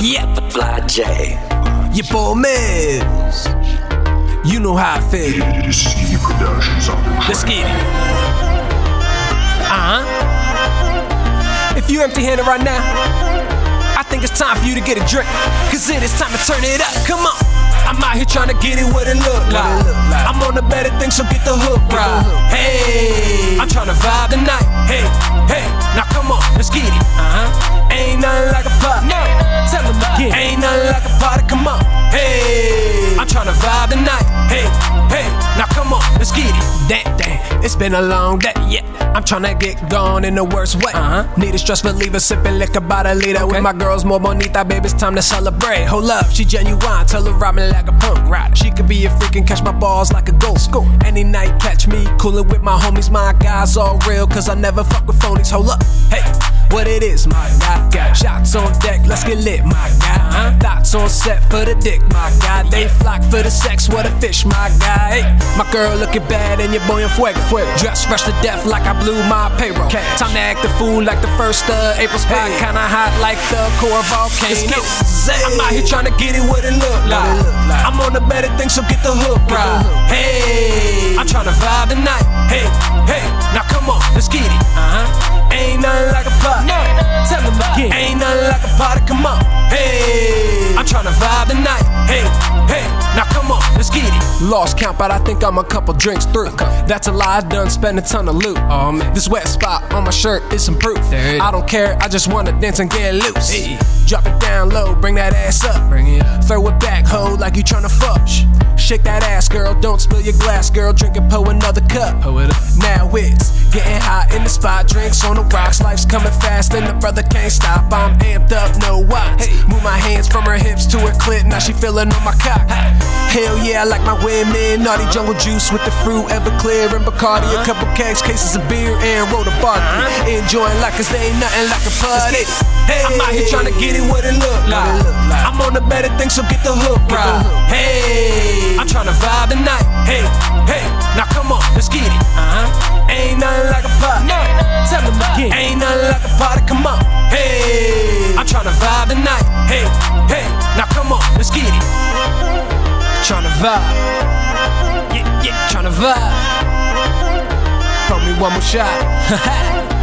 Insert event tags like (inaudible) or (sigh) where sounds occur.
Yep, Fly J. Your boy Meelz. You know how I feel. It is Ski Productions on the track. Let's get it. Uh huh. If you empty handed right now, I think it's time for you to get a drink. Cause it is time to turn it up. Come on. I'm out here trying to get it what it look like. I'm on the better thing, so get the hook right. Hey, I'm trying to vibe tonight. Hey, hey, now come on, let's get it. Uh huh. Ain't nothing like a party. No, Hey, hey, now come on, let's get it. Damn, damn, it's been a long day. Yeah, I'm trying to get gone in the worst way. Uh-huh. Need a stress reliever, sipping liquor by the liter with my girls more bonita. Baby, it's time to celebrate. Hold up, she genuine. Tell her me like a punk rider. She could be a freak and catch my balls like a goal score. Any night, catch me coolin' with my homies. My guys all real, cause I never fuck with phonies. Hold up, hey. What it is, my guy. Got shots on deck, let's get lit, my guy. Uh-huh. Thoughts on set for the dick, my guy. They flock for the sex, what a fish, my guy. Hey, my girl looking bad and your boy in fuego. fuego. Dress fresh to death like I blew my payroll. Time to act the fool like the first of April spot. Kinda hot like the core volcano. I'm out here trying to get it what it look like. I'm on the better thing, so get the hook right. Hey, I'm trying to vibe tonight. Hey, hey, now come on, let's get it. Uh-huh. Ain't nothing like a to vibe tonight. Hey, hey, now come on, let's get it. Lost count, but I think I'm a couple drinks through. That's a lie, I done spent a ton of loot. Oh man, this wet spot on my shirt is some proof. I don't care, I just wanna dance and get loose. Drop it down low, bring that ass up. Bring it up. Throw it back, ho, like you tryna fuck. Shake that ass, girl. Don't spill your glass, girl. Drink and pour another cup. Pour it up. Now it's getting hot in the spot. Drinks on the rocks. Life's coming fast, and the brother can't stop. I'm amped up, no watts. Move my hands from her hips to her clit. Now she feeling on my cock. Hell yeah, I like my women. Naughty jungle juice with the fruit, Everclear and Bacardi. A couple uh-huh. kegs, cases of beer, and roll the bar. Uh-huh. Enjoying life, cause they ain't nothing like a party. Hey, I'm out here trying to get it what it look like. I'm on the better thing, so get the hook right. Hey, I'm trying to vibe tonight. Hey, hey, come on, let's get it. Uh-huh. Ain't nothing like a party. No, tell them again. Ain't nothing like a party. Come on. Hey, I'm trying to vibe tonight. Hey, hey, now come on, let's get it. Trying to vibe. Yeah, yeah, trying to vibe. Pour me one more shot. (laughs)